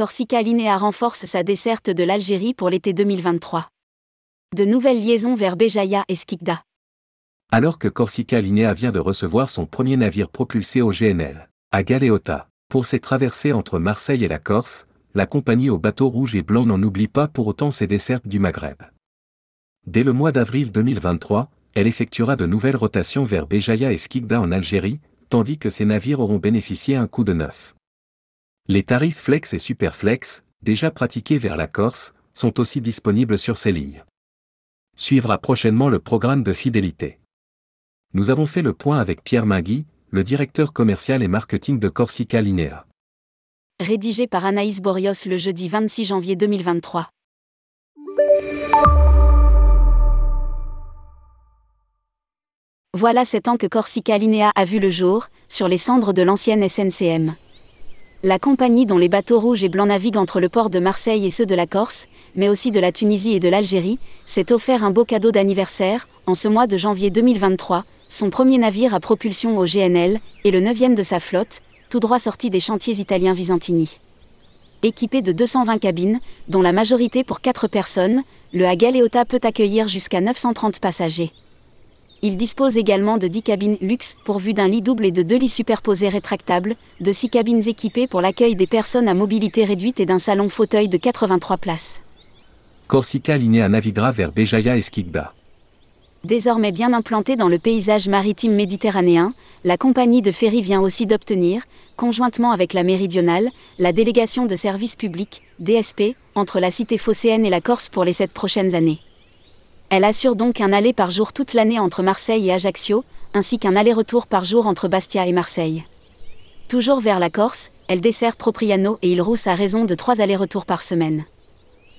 Corsica Linea renforce sa desserte de l'Algérie pour l'été 2023. De nouvelles liaisons vers Béjaïa et Skikda. Alors que Corsica Linea vient de recevoir son premier navire propulsé au GNL, à Galeota, pour ses traversées entre Marseille et la Corse, la compagnie au bateau rouge et blanc n'en oublie pas pour autant ses dessertes du Maghreb. Dès le mois d'avril 2023, elle effectuera de nouvelles rotations vers Béjaïa et Skikda en Algérie, tandis que ces navires auront bénéficié un coup de neuf. Les tarifs Flex et Superflex, déjà pratiqués vers la Corse, sont aussi disponibles sur ces lignes. Suivra prochainement le programme de fidélité. Nous avons fait le point avec Pierre Mingui, le directeur commercial et marketing de Corsica Linea. Rédigé par Anaïs Borios le jeudi 26 janvier 2023. Voilà sept ans que Corsica Linea a vu le jour, sur les cendres de l'ancienne SNCM. La compagnie dont les bateaux rouges et blancs naviguent entre le port de Marseille et ceux de la Corse, mais aussi de la Tunisie et de l'Algérie, s'est offert un beau cadeau d'anniversaire, en ce mois de janvier 2023, son premier navire à propulsion au GNL, et le neuvième de sa flotte, tout droit sorti des chantiers italiens Visantini. Équipé de 220 cabines, dont la majorité pour 4 personnes, le Agaleota peut accueillir jusqu'à 930 passagers. Il dispose également de 10 cabines luxe pourvues d'un lit double et de deux lits superposés rétractables, de 6 cabines équipées pour l'accueil des personnes à mobilité réduite et d'un salon fauteuil de 83 places. Corsica Linea naviguera vers Béjaïa et Skikda. Désormais bien implantée dans le paysage maritime méditerranéen, la compagnie de ferry vient aussi d'obtenir, conjointement avec la Méridionale, la délégation de services publics, DSP, entre la cité phocéenne et la Corse pour les sept prochaines années. Elle assure donc un aller par jour toute l'année entre Marseille et Ajaccio, ainsi qu'un aller-retour par jour entre Bastia et Marseille. Toujours vers la Corse, elle dessert Propriano et Île-Rousse à raison de trois allers-retours par semaine.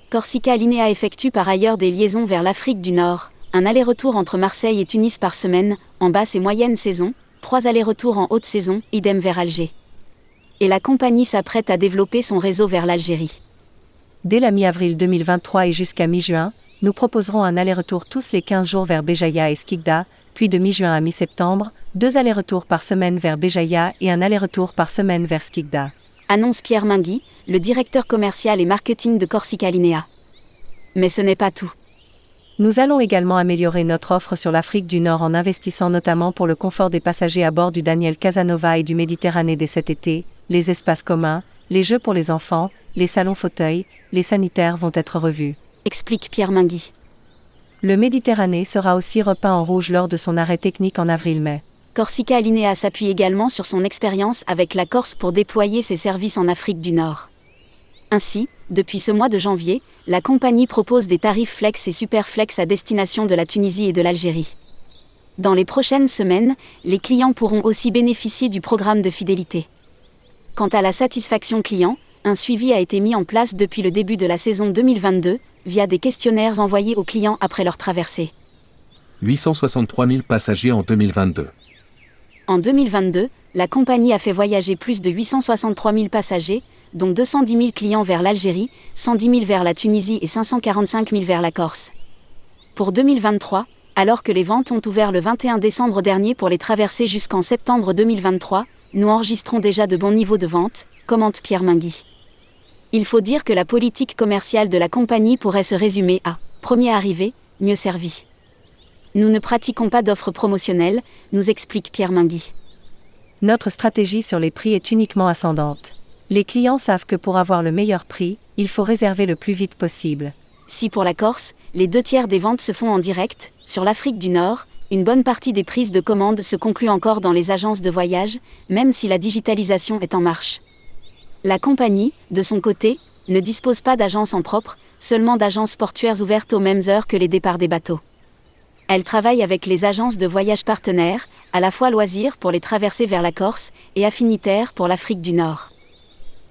Corsica Linea effectue par ailleurs des liaisons vers l'Afrique du Nord, un aller-retour entre Marseille et Tunis par semaine, en basse et moyenne saison, trois allers-retours en haute saison, idem vers Alger. Et la compagnie s'apprête à développer son réseau vers l'Algérie. Dès la mi-avril 2023 et jusqu'à mi-juin, nous proposerons un aller-retour tous les 15 jours vers Béjaïa et Skikda, puis de mi-juin à mi-septembre, deux allers-retours par semaine vers Béjaïa et un aller-retour par semaine vers Skikda. Annonce Pierre Mingui, le directeur commercial et marketing de Corsica Linea. Mais ce n'est pas tout. Nous allons également améliorer notre offre sur l'Afrique du Nord en investissant notamment pour le confort des passagers à bord du Daniel Casanova et du Méditerranée dès cet été, les espaces communs, les jeux pour les enfants, les salons fauteuils, les sanitaires vont être revus explique Pierre Mingui. Le Méditerranée sera aussi repeint en rouge lors de son arrêt technique en avril-mai. Corsica Linea s'appuie également sur son expérience avec la Corse pour déployer ses services en Afrique du Nord. Ainsi, depuis ce mois de janvier, la compagnie propose des tarifs flex et superflex à destination de la Tunisie et de l'Algérie. Dans les prochaines semaines, les clients pourront aussi bénéficier du programme de fidélité. Quant à la satisfaction client, un suivi a été mis en place depuis le début de la saison 2022, via des questionnaires envoyés aux clients après leur traversée. 863 000 passagers en 2022. En 2022, la compagnie a fait voyager plus de 863 000 passagers, dont 210 000 clients vers l'Algérie, 110 000 vers la Tunisie et 545 000 vers la Corse. Pour 2023, alors que les ventes ont ouvert le 21 décembre dernier pour les traverser jusqu'en septembre 2023, nous enregistrons déjà de bons niveaux de vente, commente Pierre Mingui. Il faut dire que la politique commerciale de la compagnie pourrait se résumer à premier arrivé, mieux servi. Nous ne pratiquons pas d'offres promotionnelles, nous explique Pierre Mingui. Notre stratégie sur les prix est uniquement ascendante. Les clients savent que pour avoir le meilleur prix, il faut réserver le plus vite possible. Si pour la Corse, les deux tiers des ventes se font en direct, sur l'Afrique du Nord, une bonne partie des prises de commandes se conclut encore dans les agences de voyage, même si la digitalisation est en marche. La compagnie, de son côté, ne dispose pas d'agences en propre, seulement d'agences portuaires ouvertes aux mêmes heures que les départs des bateaux. Elle travaille avec les agences de voyage partenaires, à la fois loisirs pour les traversées vers la Corse et affinitaires pour l'Afrique du Nord.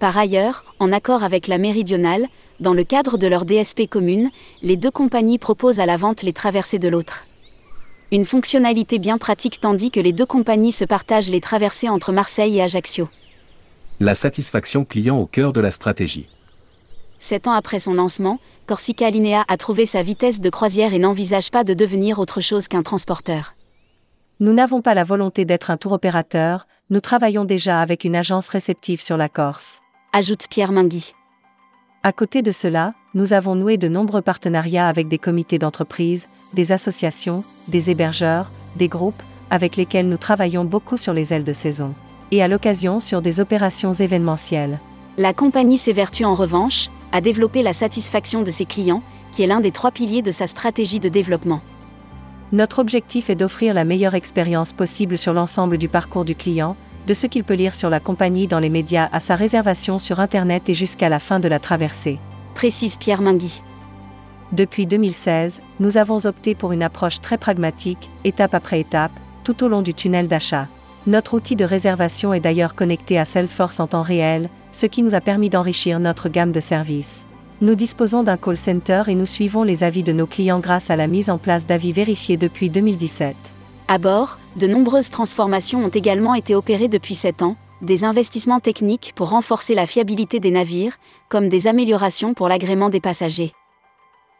Par ailleurs, en accord avec la Méridionale, dans le cadre de leur DSP commune, les deux compagnies proposent à la vente les traversées de l'autre. Une fonctionnalité bien pratique tandis que les deux compagnies se partagent les traversées entre Marseille et Ajaccio la satisfaction client au cœur de la stratégie. Sept ans après son lancement, Corsica Linea a trouvé sa vitesse de croisière et n'envisage pas de devenir autre chose qu'un transporteur. Nous n'avons pas la volonté d'être un tour opérateur, nous travaillons déjà avec une agence réceptive sur la Corse. Ajoute Pierre Mingui. À côté de cela, nous avons noué de nombreux partenariats avec des comités d'entreprise, des associations, des hébergeurs, des groupes, avec lesquels nous travaillons beaucoup sur les ailes de saison. Et à l'occasion sur des opérations événementielles. La compagnie s'évertue en revanche à développer la satisfaction de ses clients, qui est l'un des trois piliers de sa stratégie de développement. Notre objectif est d'offrir la meilleure expérience possible sur l'ensemble du parcours du client, de ce qu'il peut lire sur la compagnie dans les médias à sa réservation sur Internet et jusqu'à la fin de la traversée. Précise Pierre Mingui. Depuis 2016, nous avons opté pour une approche très pragmatique, étape après étape, tout au long du tunnel d'achat. Notre outil de réservation est d'ailleurs connecté à Salesforce en temps réel, ce qui nous a permis d'enrichir notre gamme de services. Nous disposons d'un call center et nous suivons les avis de nos clients grâce à la mise en place d'avis vérifiés depuis 2017. À bord, de nombreuses transformations ont également été opérées depuis 7 ans, des investissements techniques pour renforcer la fiabilité des navires, comme des améliorations pour l'agrément des passagers.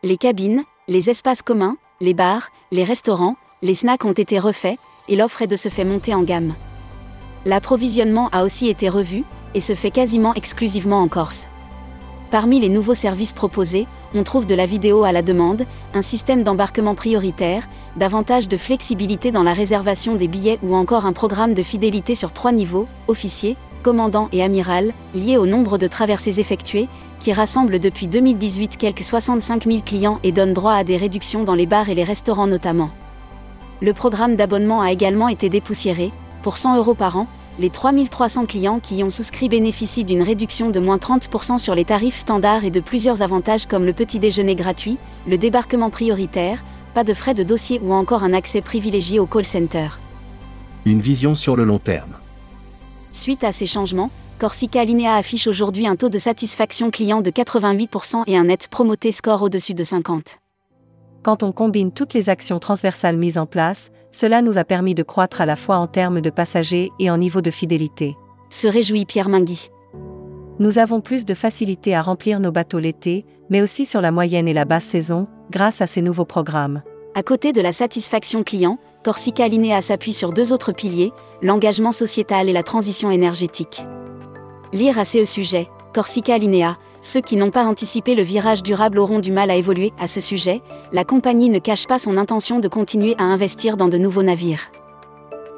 Les cabines, les espaces communs, les bars, les restaurants, les snacks ont été refaits, et l'offre est de ce fait montée en gamme. L'approvisionnement a aussi été revu, et se fait quasiment exclusivement en Corse. Parmi les nouveaux services proposés, on trouve de la vidéo à la demande, un système d'embarquement prioritaire, davantage de flexibilité dans la réservation des billets ou encore un programme de fidélité sur trois niveaux, officier, commandant et amiral, lié au nombre de traversées effectuées, qui rassemble depuis 2018 quelques 65 000 clients et donne droit à des réductions dans les bars et les restaurants notamment. Le programme d'abonnement a également été dépoussiéré, pour 100 euros par an, les 3300 clients qui y ont souscrit bénéficient d'une réduction de moins 30% sur les tarifs standards et de plusieurs avantages comme le petit déjeuner gratuit, le débarquement prioritaire, pas de frais de dossier ou encore un accès privilégié au call center. Une vision sur le long terme. Suite à ces changements, Corsica Linea affiche aujourd'hui un taux de satisfaction client de 88% et un net promoté score au-dessus de 50. Quand on combine toutes les actions transversales mises en place, cela nous a permis de croître à la fois en termes de passagers et en niveau de fidélité. Se réjouit Pierre Mingui. Nous avons plus de facilité à remplir nos bateaux l'été, mais aussi sur la moyenne et la basse saison, grâce à ces nouveaux programmes. À côté de la satisfaction client, Corsica Linea s'appuie sur deux autres piliers, l'engagement sociétal et la transition énergétique. Lire à ce sujet, Corsica Linea, ceux qui n'ont pas anticipé le virage durable auront du mal à évoluer. À ce sujet, la compagnie ne cache pas son intention de continuer à investir dans de nouveaux navires.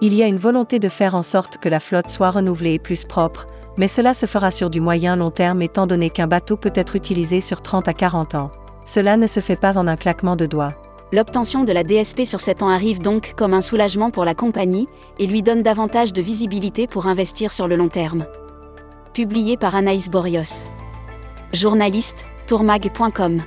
Il y a une volonté de faire en sorte que la flotte soit renouvelée et plus propre, mais cela se fera sur du moyen long terme étant donné qu'un bateau peut être utilisé sur 30 à 40 ans. Cela ne se fait pas en un claquement de doigts. L'obtention de la DSP sur 7 ans arrive donc comme un soulagement pour la compagnie et lui donne davantage de visibilité pour investir sur le long terme. Publié par Anaïs Borios. Journaliste, tourmag.com